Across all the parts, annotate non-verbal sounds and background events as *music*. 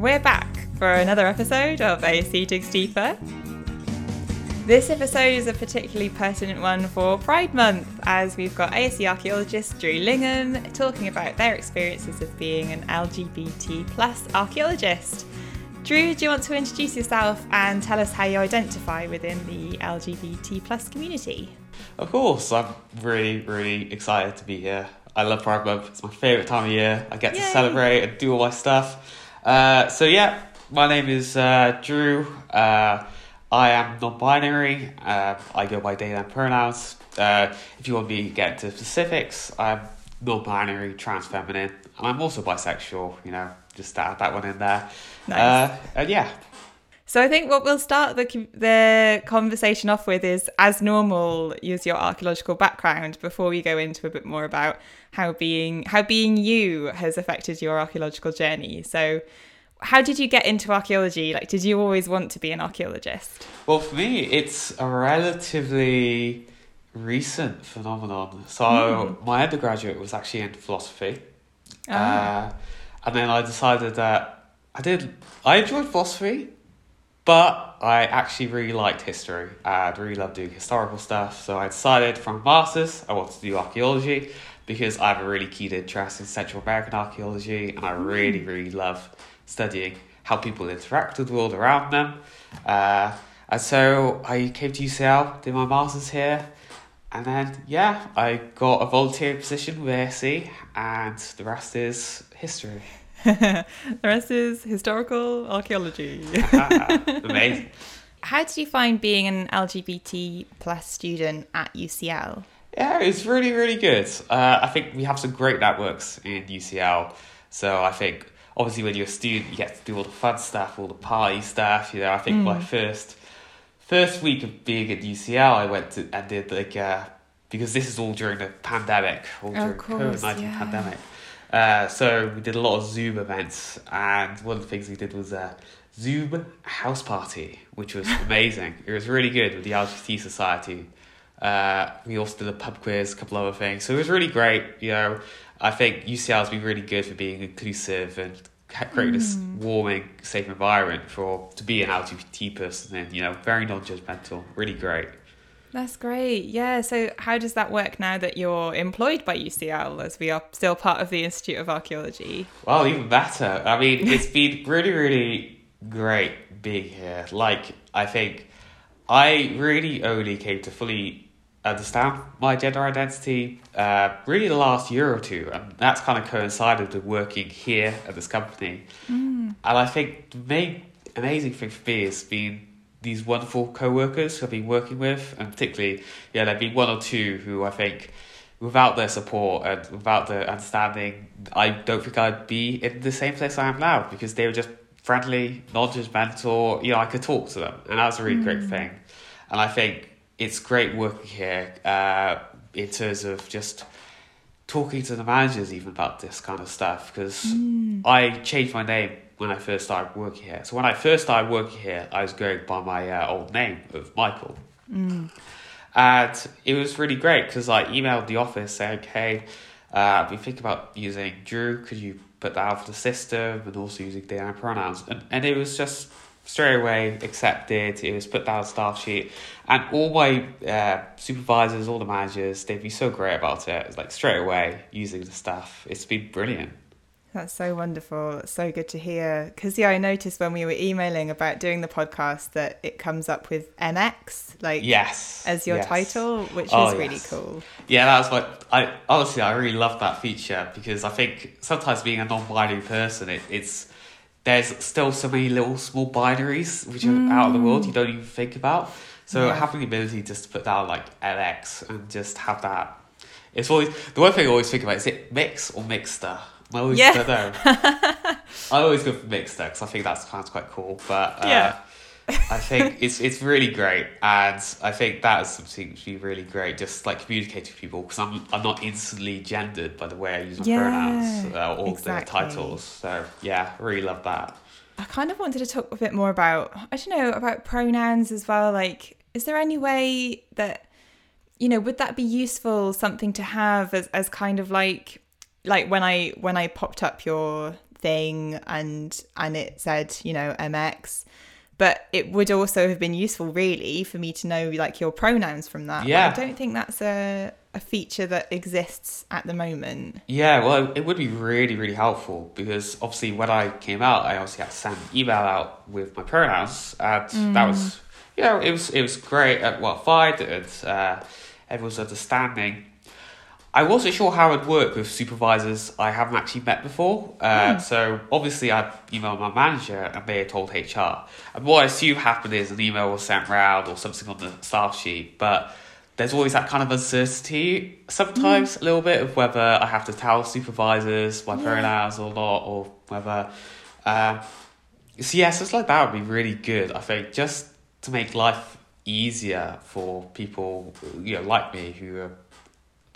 we're back for another episode of ASE Digs Deeper. This episode is a particularly pertinent one for Pride Month, as we've got ASE archaeologist Drew Lingham talking about their experiences of being an LGBT plus archaeologist. Drew, do you want to introduce yourself and tell us how you identify within the LGBT plus community? Of course, I'm really, really excited to be here. I love Pride Month. It's my favourite time of year. I get Yay. to celebrate and do all my stuff. Uh, so yeah, my name is uh, Drew. Uh, I am non-binary. Uh, I go by they them pronouns. Uh, if you want me to get into specifics, I'm non-binary, trans feminine, and I'm also bisexual. You know, just to add that one in there. Nice. Uh, and yeah, So I think what we'll start the the conversation off with is, as normal, use your archaeological background before we go into a bit more about how being how being you has affected your archaeological journey. So, how did you get into archaeology? Like, did you always want to be an archaeologist? Well, for me, it's a relatively recent phenomenon. So, Hmm. my undergraduate was actually in philosophy. Ah. Uh, and then I decided that I did, I enjoyed philosophy, but I actually really liked history. I'd really loved doing historical stuff. So, I decided from master's, I wanted to do archaeology because I have a really keen interest in Central American archaeology and I really, really love studying how people interact with the world around them. Uh, and so I came to UCL, did my master's here, and then, yeah, I got a volunteer position with ASE, and the rest is history. The rest is historical archaeology. *laughs* Amazing. how did you find being an LGBT plus student at UCL? Yeah, it's really, really good. Uh, I think we have some great networks in UCL. So I think, obviously, when you're a student, you get to do all the fun stuff, all the party stuff. You know, I think my first first week of being at UCL, I went to and did like uh, because this is all during the pandemic, all during COVID nineteen yeah. pandemic. Uh, so we did a lot of Zoom events, and one of the things we did was a Zoom house party, which was *laughs* amazing. it was really good with the LGBT Society. Uh, we also did a pub quiz, a couple other things. So it was really great. You know, I think UCL has been really good for being inclusive and creating this warming, safe environment for to be an LGBT person. And you know, very non-judgmental. Really great. That's great. Yeah. So, how does that work now that you're employed by UCL as we are still part of the Institute of Archaeology? Well, even better. I mean, it's been really, really great being here. Like, I think I really only came to fully understand my gender identity uh, really the last year or two, and that's kind of coincided with working here at this company. And I think the main amazing thing for me has been these wonderful co-workers who I've been working with, and particularly, yeah, there've been one or two who I think, without their support and without their understanding, I don't think I'd be in the same place I am now because they were just friendly, non-judgmental. You know, I could talk to them, and that was a really great thing. And I think it's great working here uh, in terms of just talking to the managers even about this kind of stuff because I changed my name when I first started working here. So when I first started working here, I was going by my uh, old name of Michael. And it was really great because I emailed the office saying, hey, uh, we think about using Drew. Could you put that out for the system and also using the pronouns? And, and it was just straight away accepted. It was put down on staff sheet. And all my uh, supervisors, all the managers, they'd be so great about it. It's like straight away using the stuff. It's been brilliant. That's so wonderful. So good to hear. Because, yeah, I noticed when we were emailing about doing the podcast that it comes up with MX, like, Yes. as your yes. title, which Oh, is really yes. cool. Yeah, that was what I honestly I really love that feature because I think sometimes being a non-binary person, it, it's there's still so many little small binaries which are out of the world you mm. don't even think about. So Yeah. having the ability just to put down like LX and just have that, it's always the one thing I always think about is it mix or mixter. I always Yeah. know. *laughs* I always go for mixter because I think that sounds quite cool. But uh, Yeah. I think *laughs* it's it's really great, and I think that is something to be really great. Just like communicating with people, because I'm I'm not instantly gendered by the way I use my Yeah, pronouns uh, or exactly. the titles. So yeah, really love that. I kind of wanted to talk a bit more about, I don't know, about pronouns as well. Like, is there any way that, you know, would that be useful, something to have as, as kind of like, like when I when I popped up your thing and and it said you know mx but it would also have been useful really for me to know like your pronouns from that But Yeah. i don't think that's a a feature that exists at the moment Yeah, well, it would be really, really helpful because obviously when I came out, I obviously had to send an email out with my pronouns, and that was, you know, it was it was great. Uh, well, fine, and uh, everyone's understanding. I wasn't sure how it would work with supervisors I haven't actually met before. Uh, So obviously, I emailed my manager and they had told HR. And what I assume happened is an email was sent round or something on the staff sheet, but there's always that kind of uncertainty sometimes a little bit of whether I have to tell supervisors my Yeah. pronouns or not, or whether. Um, so yeah, stuff like that would be really good. I think just to make life easier for people, you know, like me who are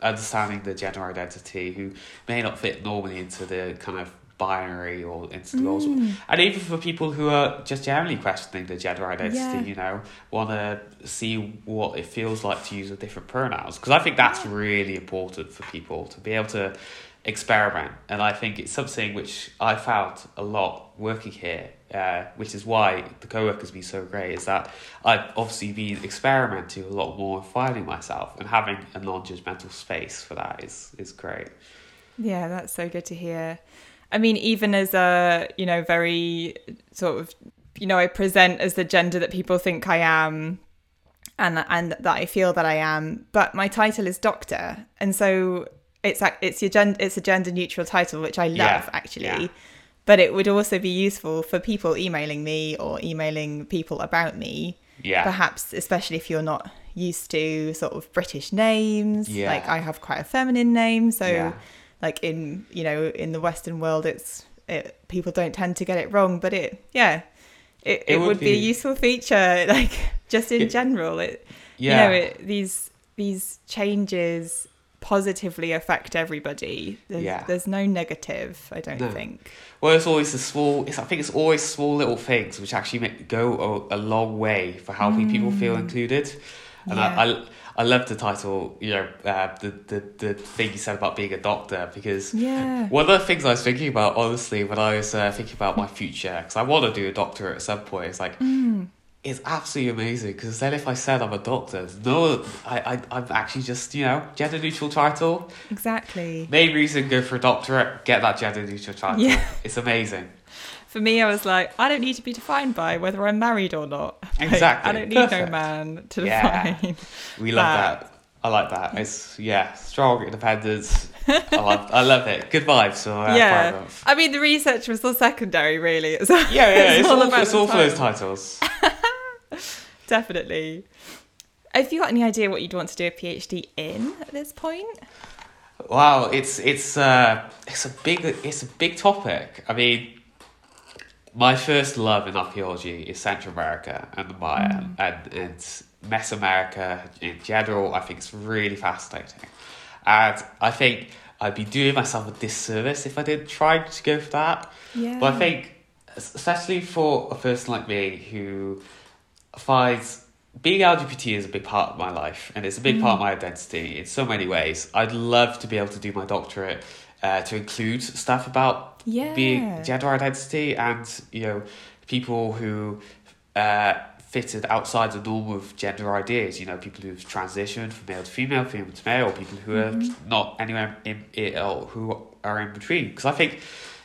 understanding the gender identity, who may not fit normally into the kind of binary or into the roles, mm. and even for people who are just generally questioning the gender identity, Yeah. you know, want to see what it feels like to use a different pronouns because I think that's really important for people to be able to experiment, and I think it's something which I found a lot working here. Uh, which is why the co-workers be so great is that I've obviously been experimenting a lot more and finding myself and having a non-judgmental space for that is is great. Yeah, that's so good to hear. I mean, even as a, you know, very sort of, you know, I present as the gender that people think I am and and that I feel that I am, but my title is doctor. And so it's it's your gen- it's a gender neutral title which I love Yeah, actually. yeah. But it would also be useful for people emailing me or emailing people about me Yeah. perhaps especially if you're not used to sort of british names Yeah. like i have quite a feminine name so Yeah. like in you know in the western world it's it people don't tend to get it wrong but it yeah it, it, It would, would be, a useful feature *laughs* like just in It- general it Yeah. you know it, these these changes positively affect everybody there's, Yeah. there's no negative i don't No. think Well, it's always the small. It's, I think it's always small little things which actually make, go a, a long way for helping people feel included. And Yeah. I, I, I love the title. You know, uh, the the the thing you said about being a doctor because yeah one of the things I was thinking about, honestly, when I was uh, thinking about my future, because I want to do a doctorate at some point, it's like, Mm. It's absolutely amazing. Because then if I said I'm a doctor, no, I, I, I'm actually just, you know, gender neutral title. exactly Main reason, go for a doctorate, get that gender neutral title. Yeah. It's amazing. For me, I was like, I don't need to be defined by whether I'm married or not. *laughs* Like, Exactly. I don't need no Perfect. man to Yeah. define. We love That. that. I like that. It's, yeah, strong independence. I, love, I love it. Good vibes uh, yeah. I mean, the research was all secondary, really. *laughs* It's, Yeah, yeah, it's, all, about it's all for those titles. *laughs* *laughs* Definitely. Have you got any idea what you'd want to do a PhD in at this point? Wow, it's it's uh it's a big it's a big topic. I mean, my first love in archaeology is Central America and the Maya and and Mesoamerica in general. I think it's really fascinating, and I think I'd be doing myself a disservice if I didn't try to go for that. Yeah. But I think, especially for a person like me who finds being LGBT is a big part of my life and it's a big part of my identity in so many ways. I'd love to be able to do my doctorate uh, to include stuff about Yeah. being gender identity and you know people who uh, fitted outside the norm of gender ideas. You know, people who've transitioned from male to female, female to male, people who are not anywhere in it or who are in between. Because I think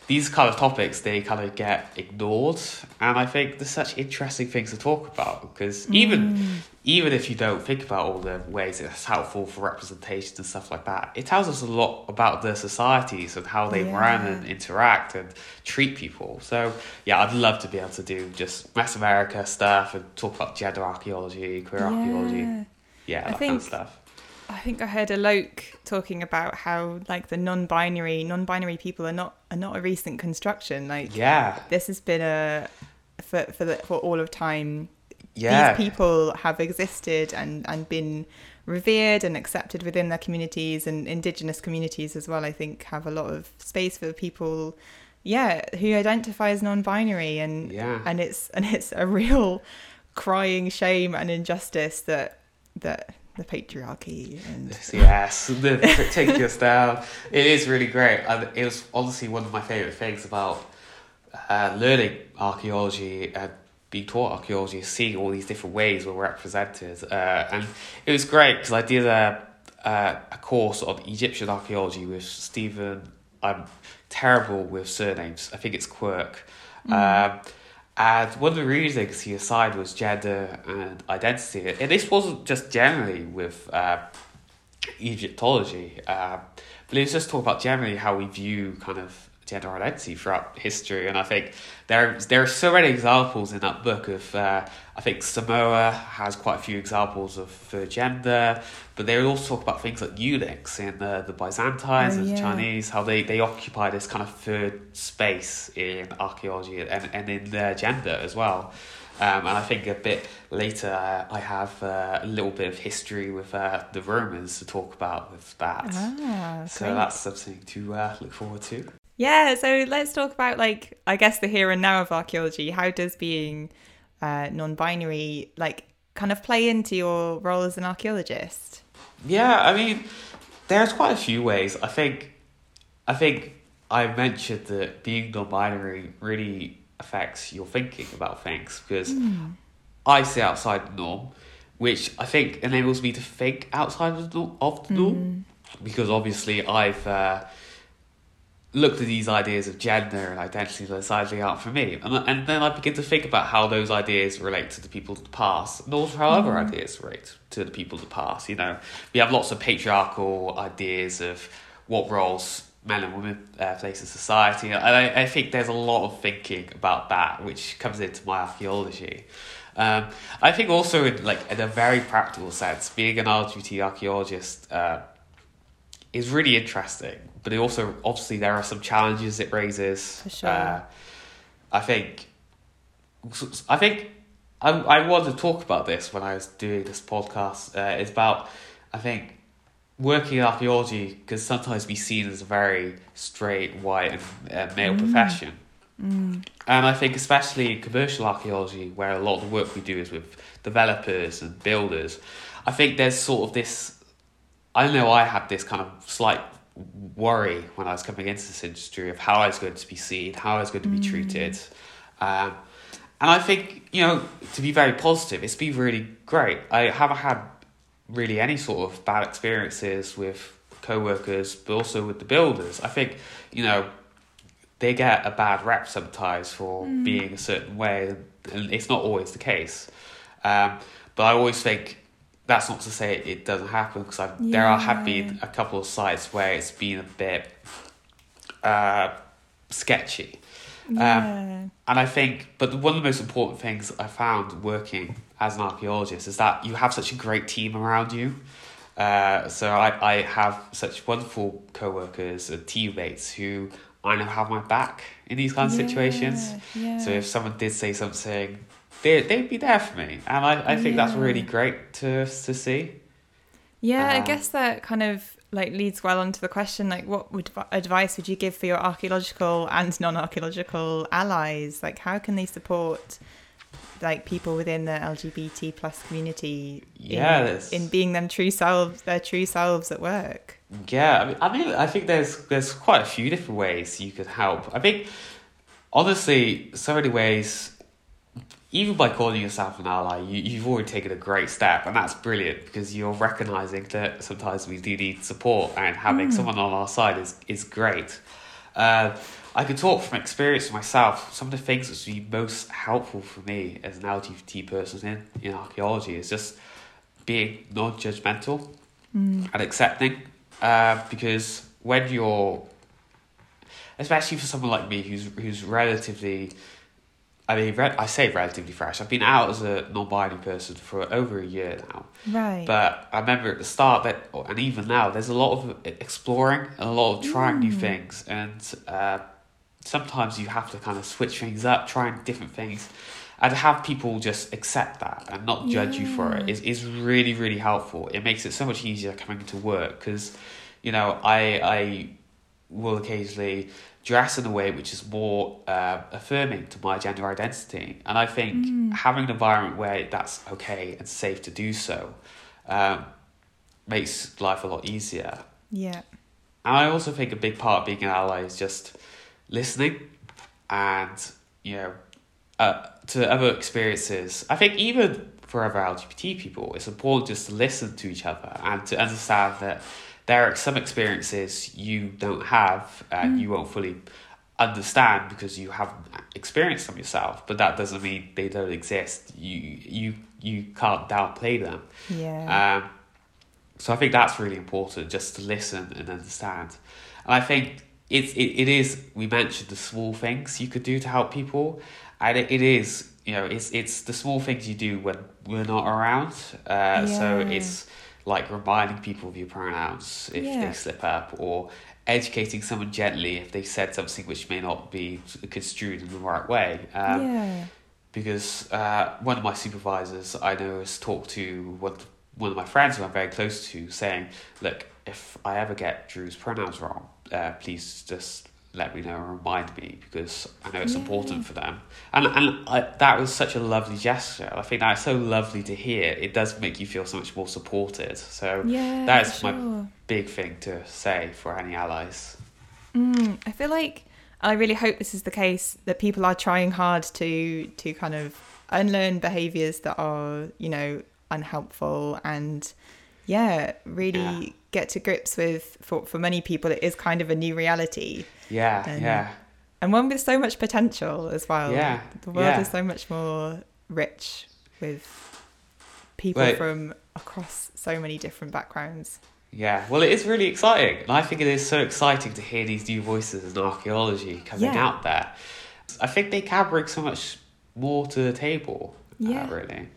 these kind of topics they kind of get ignored, and I think there's such interesting things to talk about. Because even mm. even if you don't think about all the ways it's helpful for representation and stuff like that, it tells us a lot about the societies and how they run and interact and treat people. So yeah, I'd love to be able to do just Mesoamerica stuff and talk about gender archaeology, queer archaeology, yeah, I that kind of stuff. I think I heard Alok talking about how like the non-binary non-binary people are not are not a recent construction. Like Yeah, this has been a for for the, for all of time. yeah, These people have existed and and been revered and accepted within their communities and indigenous communities as well. I think have a lot of space for people, yeah, who identify as non-binary and Yeah. and it's and it's a real crying shame and injustice that that the patriarchy and yes, *laughs* the particular style. It is really great. And it was honestly one of my favourite things about uh, learning archaeology and being taught archaeology seeing all these different ways we're represented. Uh, and it was great because I did a, a, a course on Egyptian archaeology with Stephen. I'm terrible with surnames. I think it's Quirke. Mm. Um, and one of the reasons he assigned was gender and identity. And this wasn't just generally with uh, Egyptology, uh, but was just talking about generally how we view kind of gender identity throughout history. And I think there there are so many examples in that book of uh, I think Samoa has quite a few examples of gender, but they also talk about things like eunuchs in the, the Byzantines oh, and yeah. Chinese, how they, they occupy this kind of third space in archaeology and, and in their gender as well. Um, and I think a bit later uh, I have uh, a little bit of history with uh, the Romans to talk about with that. Ah, so that's something to uh, look forward to. Yeah, so let's talk about like I guess the here and now of archaeology. How does being uh, non-binary like kind of play into your role as an archaeologist? Yeah, I mean, there's quite a few ways. I think, I think I mentioned that being non-binary really affects your thinking about things because mm. I stay outside the norm, which I think enables me to think outside of the, of the norm mm. because obviously I've. Uh, looked at these ideas of gender and identity that sadly aren't for me. And, and then I begin to think about how those ideas relate to the people of the past and also how mm. other ideas relate to the people of the past. You know, we have lots of patriarchal ideas of what roles men and women uh, place in society. And I, I think there's a lot of thinking about that, which comes into my archaeology. Um, I think also in like in a very practical sense, being an LGBT archaeologist uh, is really interesting but it also obviously there are some challenges it raises. For sure. Uh, I think. I think I I wanted to talk about this when I was doing this podcast. Uh, it's about I think working in archaeology can sometimes be seen as a very straight, white, and uh, male mm. profession. Mm. And I think, especially in commercial archaeology, where a lot of the work we do is with developers and builders, I think there's sort of this. I know I had this kind of slight worry when I was coming into this industry of how I was going to be seen, how I was going to be mm. treated. Um, and I think, you know, to be very positive, it's been really great. I haven't had really any sort of bad experiences with co workers, but also with the builders. I think, you know, they get a bad rep sometimes for mm. being a certain way, and it's not always the case. Um, but I always think that's not to say it doesn't happen because yeah. there are, have been a couple of sites where it's been a bit uh, sketchy. Yeah. Um, and I think, but one of the most important things I found working as an archaeologist is that you have such a great team around you. Uh, so I, I have such wonderful co-workers and teammates who I know have my back in these kinds of situations. Yeah. So if someone did say something they they'd be there for me, and I, I think yeah. that's really great to to see. Yeah, um, I guess that kind of like leads well onto the question like what would advice would you give for your archaeological and non-archaeological allies? Like how can they support like people within the lgbt plus community yeah in, in, being them true selves their true selves at work? Yeah I mean, I mean i think there's there's quite a few different ways you could help. I think honestly so many ways even by calling yourself an ally, you, you've already taken a great step, and that's brilliant because you're recognizing that sometimes we do need support, and having mm. someone on our side is is great. Uh, I can talk from experience myself. Some of the things that's been most helpful for me as an LGBT person in, in archaeology is just being non judgmental mm. and accepting. Uh, because when you're, especially for someone like me who's who's relatively I mean, re- I say relatively fresh. I've been out as a non-binary person for over a year now. Right. But I remember at the start that, and even now, there's a lot of exploring and a lot of trying mm. new things, and uh, sometimes you have to kind of switch things up, trying different things, and have people just accept that and not judge yeah. you for it is is really really helpful. It makes it so much easier coming to work because, you know, I I will occasionally dress in a way which is more uh, affirming to my gender identity. And I think mm. having an environment where that's okay and safe to do so um, makes life a lot easier. Yeah. And I also think a big part of being an ally is just listening and, you know, uh, to other experiences. I think even for other LGBT people, it's important just to listen to each other and to understand that there are some experiences you don't have and Mm. you won't fully understand because you haven't experienced them yourself. But that doesn't mean they don't exist. You you you can't downplay them. Yeah. Um, so I think that's really important, just to listen and understand. And I think it's it, it is. We mentioned the small things you could do to help people, and it, it is you know it's it's the small things you do when we're not around. Uh, So it's like reminding people of your pronouns if Yeah. they slip up, or educating someone gently if they said something which may not be construed in the right way. Um, yeah. because uh, one of my supervisors I know has talked to one, one of my friends who I'm very close to, saying, "Look, if I ever get Drew's pronouns wrong, uh, please just let me know and remind me because I know it's Yeah. important for them." And and I, that was such a lovely gesture. I think that's so lovely to hear. It does make you feel so much more supported. So Yeah. that's for my- big thing to say for any allies. Mm, I feel like I really hope this is the case that people are trying hard to to kind of unlearn behaviors that are you know unhelpful and yeah really Yeah. Get to grips with for for many people it is kind of a new reality Yeah, And- yeah. and one with so much potential as well. Yeah, the world yeah. is so much more rich with people from across so many different backgrounds. Yeah, well, it is really exciting, and I think it is so exciting to hear these new voices in archaeology coming Yeah. out there. I think they can bring so much more to the table. uh, Yeah. really.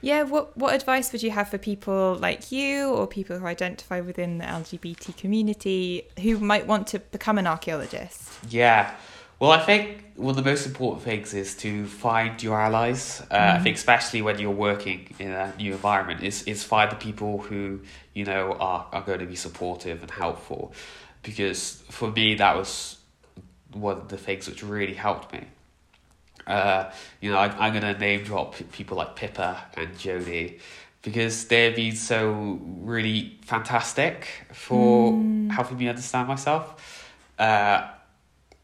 Yeah, what what advice would you have for people like you or people who identify within the LGBT community who might want to become an archaeologist? Yeah. Well, I think one of the most important things is to find your allies. Uh, I think especially when you're working in a new environment, is is find the people who you know are, are going to be supportive and helpful. Because for me, that was one of the things which really helped me. Uh, you know, I, I'm going to name drop people like Pippa and Jodie because they've been so really fantastic for helping me understand myself. Uh,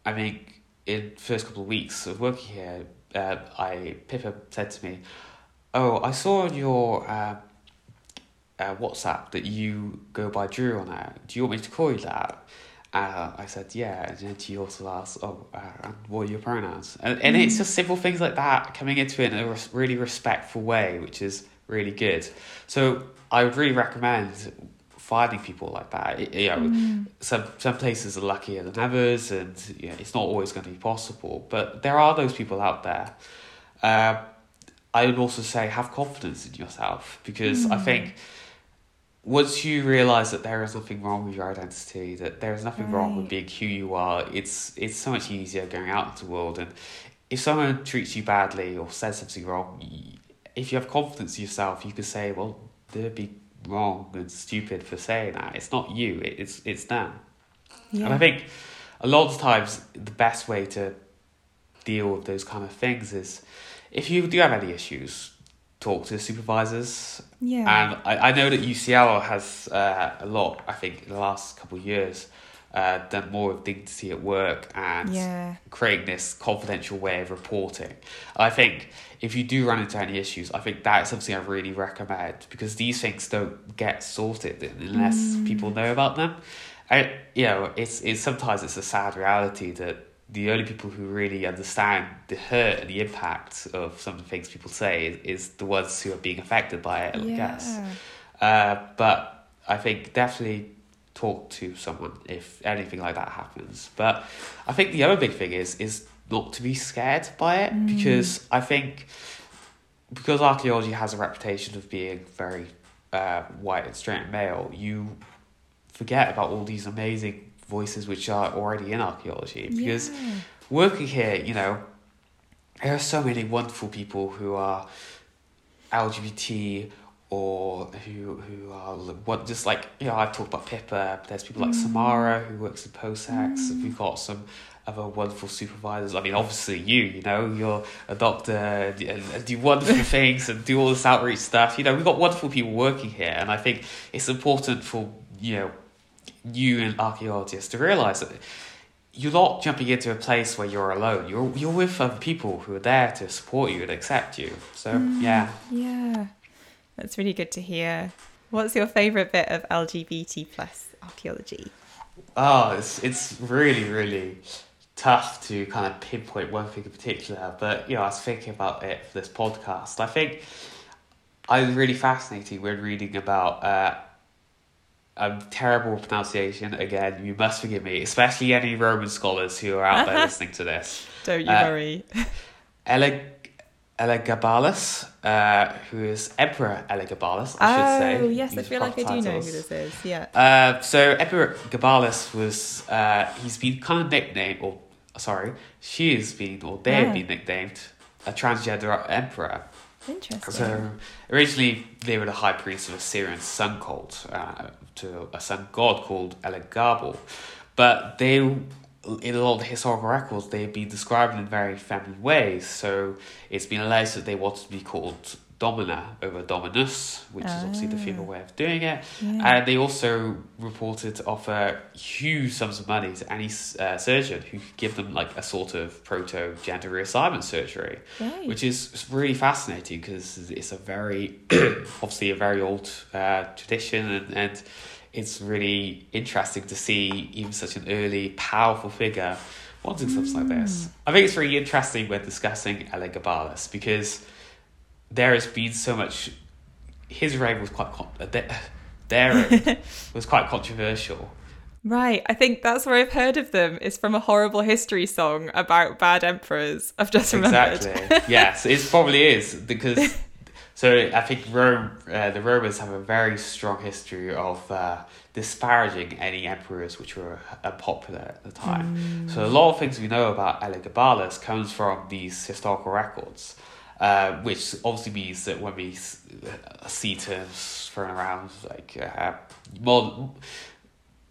I mean, in the first couple of weeks of working here, uh, I Pippa said to me, "Oh, I saw on your uh, uh, WhatsApp that you go by Drew on there. Do you want me to call you that?" Uh, I said, "Yeah," and then she also asked, "Oh, uh, and what are your pronouns?" And and it's just simple things like that coming into it in a res- really respectful way, which is really good. So I would really recommend finding people like that. It- you know, some some places are luckier than others, and you know, it's not always going to be possible. But there are those people out there. Uh, I would also say have confidence in yourself because I think once you realize that there is nothing wrong with your identity, that there is nothing wrong with being who you are, it's it's so much easier going out into the world. And if someone treats you badly or says something wrong, if you have confidence in yourself, you can say, "Well, they'd be wrong and stupid for saying that. It's not you. It's it's them." Yeah. And I think a lot of times the best way to deal with those kind of things is if you do have any issues, talk to supervisors. yeah. And I, I know that UCL has uh, a lot, I think, in the last couple of years, uh, done more with dignity at work and yeah. creating this confidential way of reporting. I think if you do run into any issues, I think that's something I really recommend because these things don't get sorted unless people know about them. And you know, it's it's sometimes it's a sad reality that the only people who really understand the hurt and the impact of some of the things people say is, is the ones who are being affected by it, I guess. Uh, but I think definitely talk to someone if anything like that happens. But I think the other big thing is is not to be scared by it because I think because archaeology has a reputation of being very uh, white and straight and male, you forget about all these amazing voices which are already in archaeology because Yeah. working here, you know, there are so many wonderful people who are LGBT or who who are what just like you know I've talked about Pippa. There's people like mm. Samara who works in post-ex. Mm. We've got some other wonderful supervisors. I mean, obviously you, you know, you're a doctor and do wonderful *laughs* things and do all this outreach stuff. You know, we've got wonderful people working here, and I think it's important for you know you and archaeologists to realize that you're not jumping into a place where you're alone. You're you're with other people who are there to support you and accept you. So Mm. yeah. Yeah, that's really good to hear. What's your favourite bit of LGBT plus archaeology? Oh, it's it's really really tough to kind of pinpoint one thing in particular. But you know, I was thinking about it for this podcast. I think I was really fascinated when reading about uh, a terrible pronunciation. Again, you must forgive me, especially any Roman scholars who are out there *laughs* listening to this. Don't you Uh, worry. *laughs* Eleg- Elagabalus, uh, who is Emperor Elagabalus, I should say. oh yes, I feel like I do know who this is. Yeah. Uh, so Emperor Gabalus was uh, he's been kind of nicknamed, or sorry, she has been, or they have Ah. been nicknamed a transgender emperor. Interesting. So originally they were the high priest of a Syrian sun cult uh, to a sun god called Elagabal. but they in a lot of historical records they've been described in very feminine ways. So it's been alleged that they wanted to be called Domina over Dominus, which is obviously the female way of doing it. Yeah. And they also reported to offer huge sums of money to any uh, surgeon who could give them like a sort of proto gender reassignment surgery Right. which is really fascinating because it's a very *clears throat* obviously a very old uh, tradition and, and it's really interesting to see even such an early powerful figure wanting something like this i think it's really interesting when discussing Elagabalus because there has been so much his reign was quite con- uh, their- *laughs* *laughs* was quite controversial Right. I think that's where I've heard of them. It's from a horrible history song about bad emperors. I've just remembered. Exactly. yes, it *laughs* probably is because. So I think Rome, uh, the Romans have a very strong history of uh, disparaging any emperors which were unpopular at the time. So a lot of things we know about Elagabalus comes from these historical records, uh, which obviously means that when we uh, see terms thrown around like uh, more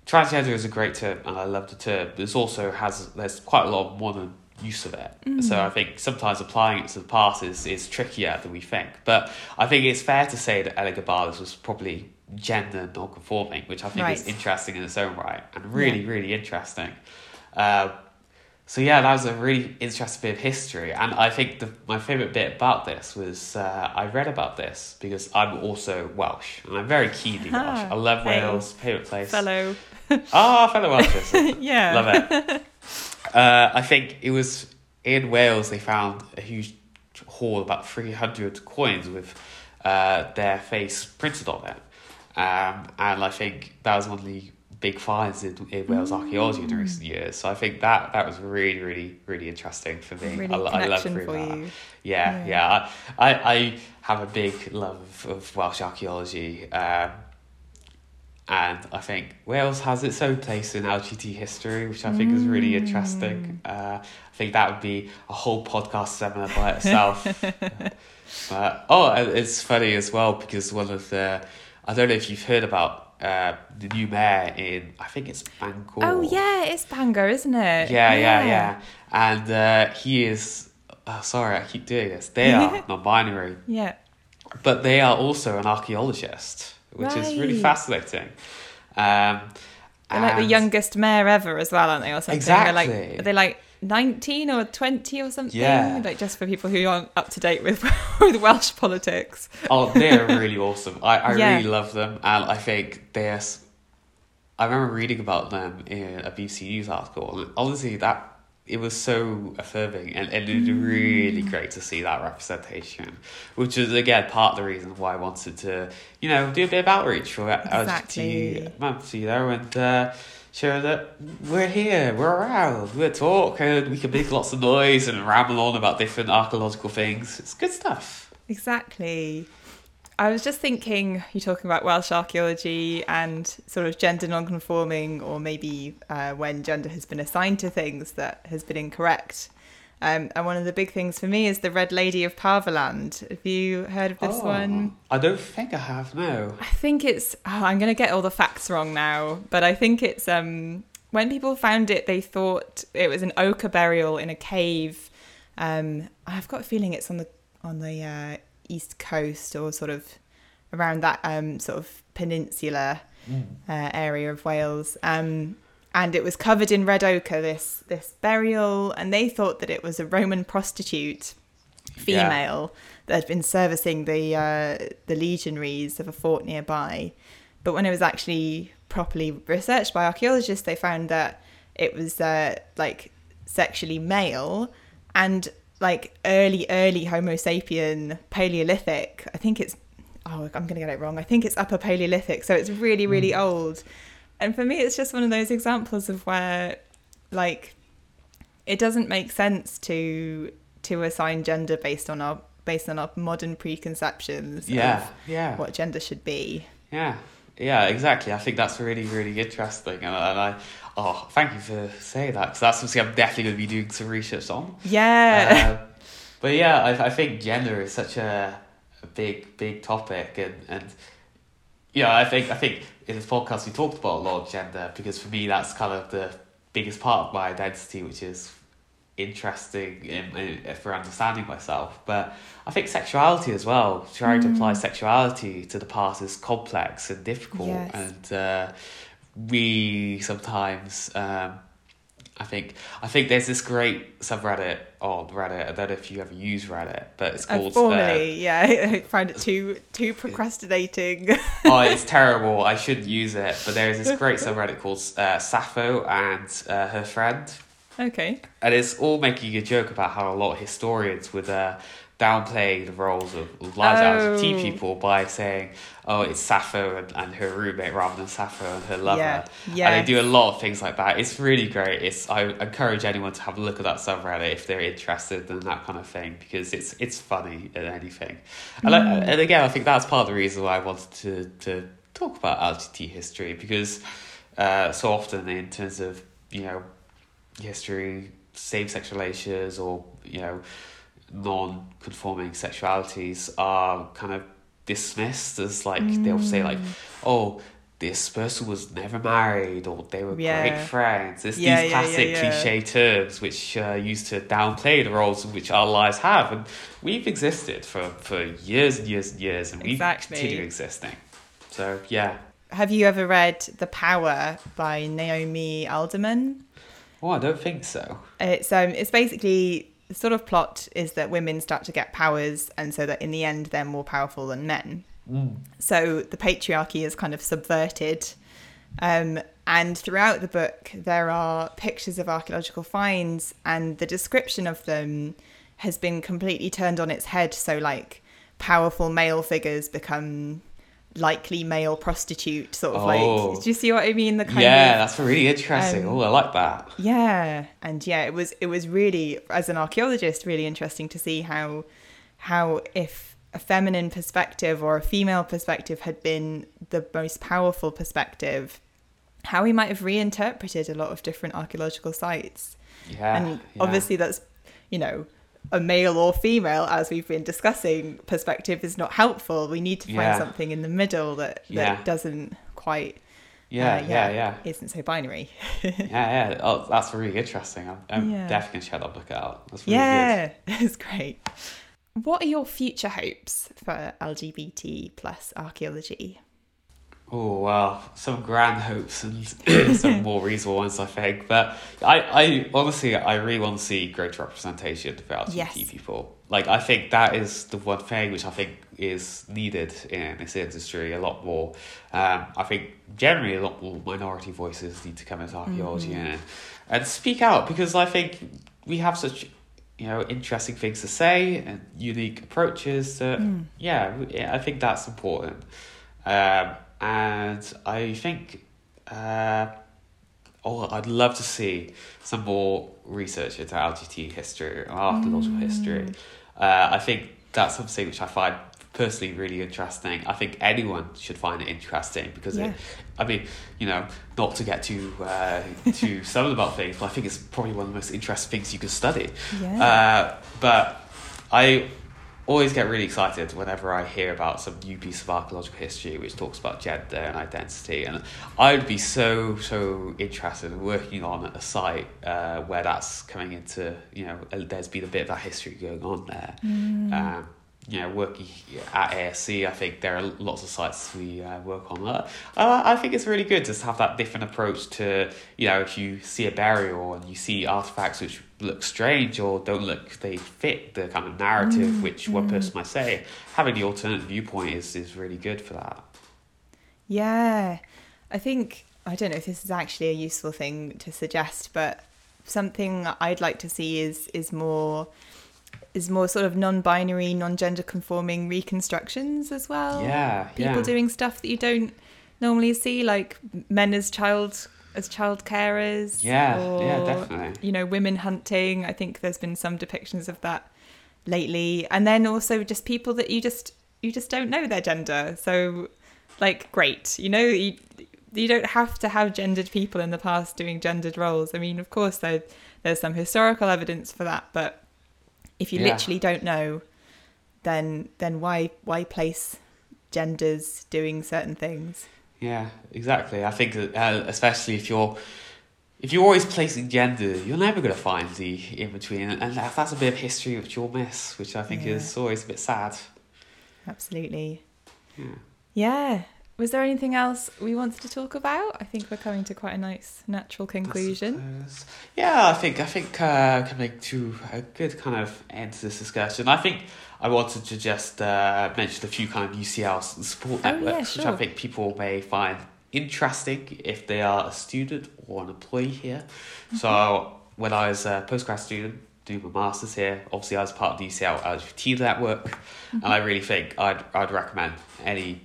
transgender is a great term and I love the term. But it's also has there's quite a lot of modern use of it. So I think sometimes applying it to the past is, is trickier than we think. But I think it's fair to say that Elagabalus was probably gender non-conforming, which I think is interesting in its own right and really really interesting. Uh, so yeah, that was a really interesting bit of history, and I think the, my favorite bit about this was uh, I read about this because I'm also Welsh and I'm very keenly Welsh. Ah, I love hey. Wales, favorite place. Fellow. Ah, fellow Welshers. *laughs* yeah. Love it. Uh, I think it was in Wales they found a huge haul, about 300 coins with uh, their face printed on it. Um, and I think that was one of the big finds in, in Wales archaeology in recent years. So I think that, that was really, really, really interesting for me. Really I, I love for that. you. Yeah, Yeah. yeah. I, I, I have a big love of Welsh archaeology. Um, and I think Wales has its own place in LGBT history, which I think is really interesting. Uh, I think that would be a whole podcast seminar by itself. *laughs* but, oh, it's funny as well because one of the, I don't know if you've heard about uh, the new mayor in, I think it's Bangor. Oh yeah, it's Bangor, isn't it? Yeah, yeah, yeah. And uh, he is, oh, sorry, I keep doing this. They are *laughs* non binary, Yeah. but they are also an archaeologist, which is really fascinating. Um, They're like the youngest mayor ever as well, aren't they? Or something. They're like, Exactly. are they like 19 or 20 or something? Yeah. Like just for people who aren't up to date with *laughs* with Welsh politics. Oh, they're really *laughs* awesome. I, I Yeah. really love them, and I think they're. I remember reading about them in a BBC News article, and honestly, that it was so affirming, and, and it was really Mm. great to see that representation, which is again part of the reason why I wanted to, you know, do a bit of outreach for Exactly. LGBT you know, and. Uh, Show that we're here, we're around, we're talking, we can make lots of noise and ramble on about different archaeological things. It's good stuff. Exactly. I was just thinking, you're talking about Welsh archaeology and sort of gender non-conforming, or maybe uh, when gender has been assigned to things that has been incorrect. Um, and one of the big things for me is the Red Lady of Paviland. Have you heard of this Oh, one? I don't think I have, no. I think it's. Oh, I'm going to get all the facts wrong now, but I think it's um, when people found it, they thought it was an ochre burial in a cave. Um, I've got a feeling it's on the on the uh, east coast or sort of around that um, sort of peninsula Mm. uh, area of Wales. Um, and it was covered in red ochre. This this burial, and they thought that it was a Roman prostitute, Yeah. female, that had been servicing the uh, the legionaries of a fort nearby. But when it was actually properly researched by archaeologists, they found that it was uh, like sexually male and like early, early Homo sapien Paleolithic. I think it's, oh, I'm going to get it wrong. I think it's Upper Paleolithic. So it's really, really old. And for me, it's just one of those examples of where, like, it doesn't make sense to to assign gender based on our based on our modern preconceptions Yeah, of yeah. what gender should be. Yeah, yeah, exactly. I think that's really, really interesting, and, and I, oh, thank you for saying that because that's something I'm definitely going to be doing some research on. Yeah. Uh, but yeah, I, I think gender is such a, a big, big topic, and and yeah, I think I think in this podcast we talked about a lot of gender because for me that's kind of the biggest part of my identity, which is interesting in, in, for understanding myself. But I think sexuality as well, trying to apply sexuality to the past is complex and difficult, Yes. and uh, we sometimes. Um, I think I think there's this great subreddit on Reddit. I don't know if you ever use Reddit, but it's Uh, called. uh, formerly, yeah, *laughs* I find it too too procrastinating. *laughs* oh, it's *laughs* terrible. I shouldn't use it. But there's this great subreddit called uh, Sappho and uh, her friend, okay. and it's all making a joke about how a lot of historians would uh, downplay the roles of, of lives Oh. LGBT people by saying, "Oh, it's Sappho and, and her roommate rather than Sappho and her lover." Yeah, And they do a lot of things like that. It's really great. It's I encourage anyone to have a look at that subreddit if they're interested in that kind of thing because it's it's funny and anything. And, I, Mm. and again, I think that's part of the reason why I wanted to to talk about LGBT history because uh, so often in terms of you know history, same sex relations or you know non-conforming sexualities are kind of dismissed as like they'll say like Mm. oh this person was never married or they were Yeah. great friends it's Yeah, these yeah, classic cliche terms which uh, used to downplay the roles which our lives have and we've existed for for years and years and years and we Exactly. continue existing so yeah Have you ever read The Power by Naomi Alderman? oh i don't think so It's um it's basically the sort of plot is that women start to get powers and so that in the end they're more powerful than men. mm. So the patriarchy is kind of subverted. Um, and throughout the book, there are pictures of archaeological finds, and the description of them has been completely turned on its head. So, like, powerful male figures become likely male prostitute, sort of Oh. like. Do you see what I mean? The kind yeah of that's really interesting um, oh i like that yeah, and yeah, it was it was really as an archaeologist really interesting to see how how if a feminine perspective or a female perspective had been the most powerful perspective, how we might have reinterpreted a lot of different archaeological sites. yeah and yeah. obviously that's you know a male or female as we've been discussing perspective is not helpful we need to find Yeah. something in the middle that that Yeah. doesn't quite yeah uh, yeah yeah isn't so binary *laughs* yeah, yeah. Oh, that's really interesting. I'm, I'm Yeah. definitely gonna check that book out. That's really yeah, *laughs* it's great. What are your future hopes for LGBT plus archaeology? Oh well, some grand hopes and *coughs* some more *laughs* reasonable ones, I think. But I, I honestly, I really want to see greater representation for LGBT Yes. people. Like, I think that is the one thing which I think is needed in this industry a lot more. Um, I think generally a lot more minority voices need to come into archaeology and and speak out because I think we have such you know interesting things to say and unique approaches that yeah yeah, I think that's important um, and I think uh, oh I'd love to see some more research into LGBT history and archaeological history uh, I think that's something which I find personally really interesting I think anyone should find it interesting because Yeah. it I mean, you know, not to get too uh, too *laughs* subtle about things, but I think it's probably one of the most interesting things you can study. Yeah. Uh, but I always get really excited whenever I hear about some new piece of archaeological history which talks about gender and identity. And I would be so, so interested in working on a site uh, where that's coming into, you know, there's been a bit of that history going on there. Mm. Um, you know, working at ASE, I think there are lots of sites we uh, work on. Uh, I think it's really good just to have that different approach to, you know, if you see a burial and you see artifacts which look strange or don't look, they fit the kind of narrative Mm, which one mm. person might say, having the alternate viewpoint is, is really good for that. Yeah, I think I don't know if this is actually a useful thing to suggest, but something I'd like to see is is more is more sort of non-binary, non-gender conforming reconstructions as well. yeah, people yeah. doing stuff that you don't normally see, like men as child as child carers. Yeah, or, yeah, definitely. You know, women hunting. I think there's been some depictions of that lately, and then also just people that you just you just don't know their gender. So, like, great, you know, you you don't have to have gendered people in the past doing gendered roles. I mean, of course, there there's some historical evidence for that, but if you Yeah. literally don't know, then then why why place genders doing certain things? Yeah, exactly. I think that, uh, especially if you're if you're always placing gender, you're never going to find the in between, and that's a bit of history which you'll miss, which I think Yeah. is always a bit sad. Absolutely. Yeah. Yeah. Was there anything else we wanted to talk about? I think we're coming to quite a nice natural conclusion. suppose. Yeah, I think I think uh, coming to a good kind of end to this discussion. I think I wanted to just uh, mention a few kind of UCL s- support Oh, yeah, networks, which I think people may find interesting if they are a student or an employee here. Mm-hmm. So when I was a postgrad student doing my masters here, obviously I was part of the UCL LGBT network, and I really think I'd I'd recommend any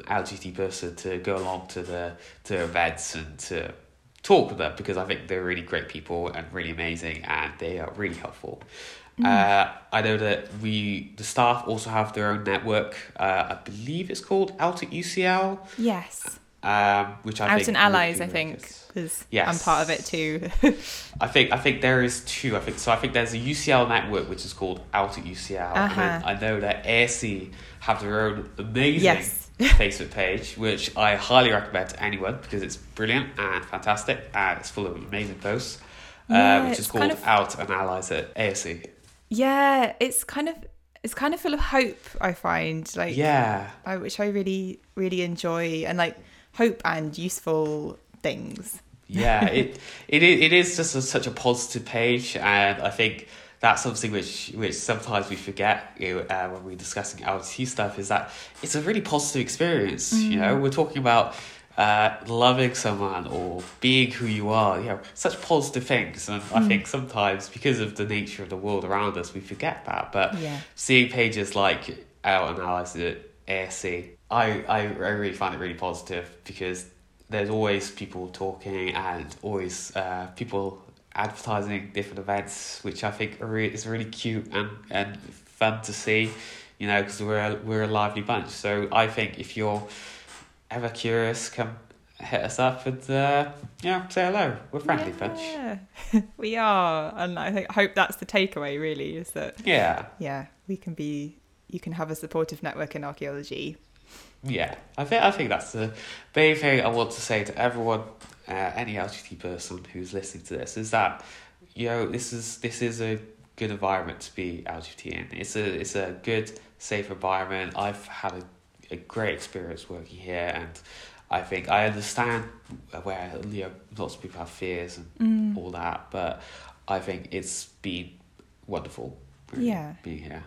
LGBT person to go along to the to events and to talk with them because I think they're really great people and really amazing and they are really helpful. Uh, I know that we the staff also have their own network. Uh, I believe it's called Out at UCL, Yes. um, which I Out think and Allies, I think, because Yes. I'm part of it too. *laughs* I think I think there is two. I think so. I think there's a UCL network which is called Out at UCL, and Uh-huh. I know that ASE have their own amazing Yes. *laughs* Facebook page, which I highly recommend to anyone because it's brilliant and fantastic, and it's full of amazing posts. Yeah, uh, which is called kind of- Out and Allies at ASE. Yeah, it's kind of it's kind of full of hope. I find like Yeah, I, which I really really enjoy, and like hope and useful things. yeah. *laughs* it it is, it is just a, such a positive page, and I think that's something which which sometimes we forget you know, uh, when we're discussing LGBT stuff is that it's a really positive experience. You know, we're talking about uh, loving someone or being who you are. You know, such positive things, and I think sometimes because of the nature of the world around us, we forget that. But Yeah. seeing pages like Out and Allies at ASE, I, I, I really find it really positive because there's always people talking and always uh, people advertising different events, which I think are re- is really cute and, and fun to see, you know, because we're a, we're a lively bunch. So I think if you're ever curious, come hit us up and uh, yeah, say hello. We're friendly bunch. Yeah, *laughs* we are, and I think hope that's the takeaway. Really, is that Yeah, yeah, we can be. You can have a supportive network in archaeology. yeah. I think I think that's the main thing I want to say to everyone, uh, any LGBT person who's listening to this, is that you know this is this is a good environment to be LGBT in. It's a it's a good safe environment. I've had a, a great experience working here, and I think I understand where you know lots of people have fears and all that, but I think it's been wonderful. Yeah. being here.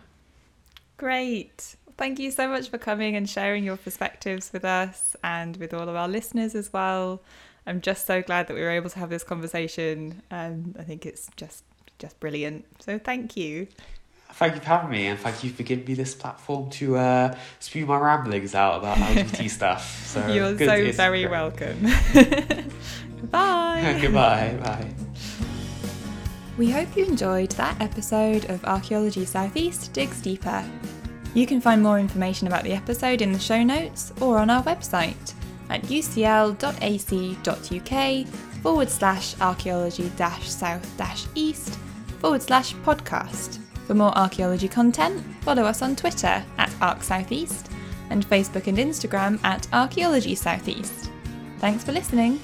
Great. Thank you so much for coming and sharing your perspectives with us and with all of our listeners as well. I'm just so glad that we were able to have this conversation. Um, I think it's just just brilliant. So thank you. Thank you for having me, and thank you for giving me this platform to uh, spew my ramblings out about LGBT *laughs* stuff. So You're good- so it's very great. welcome. *laughs* Bye. *laughs* Goodbye. Bye. We hope you enjoyed that episode of Archaeology Southeast Digs Deeper. You can find more information about the episode in the show notes or on our website at ucl.ac.uk forward slash archaeology dash south dash east forward slash podcast. For more archaeology content, follow us on Twitter at ArcSoutheast and Facebook and Instagram at Archaeology Southeast. Thanks for listening.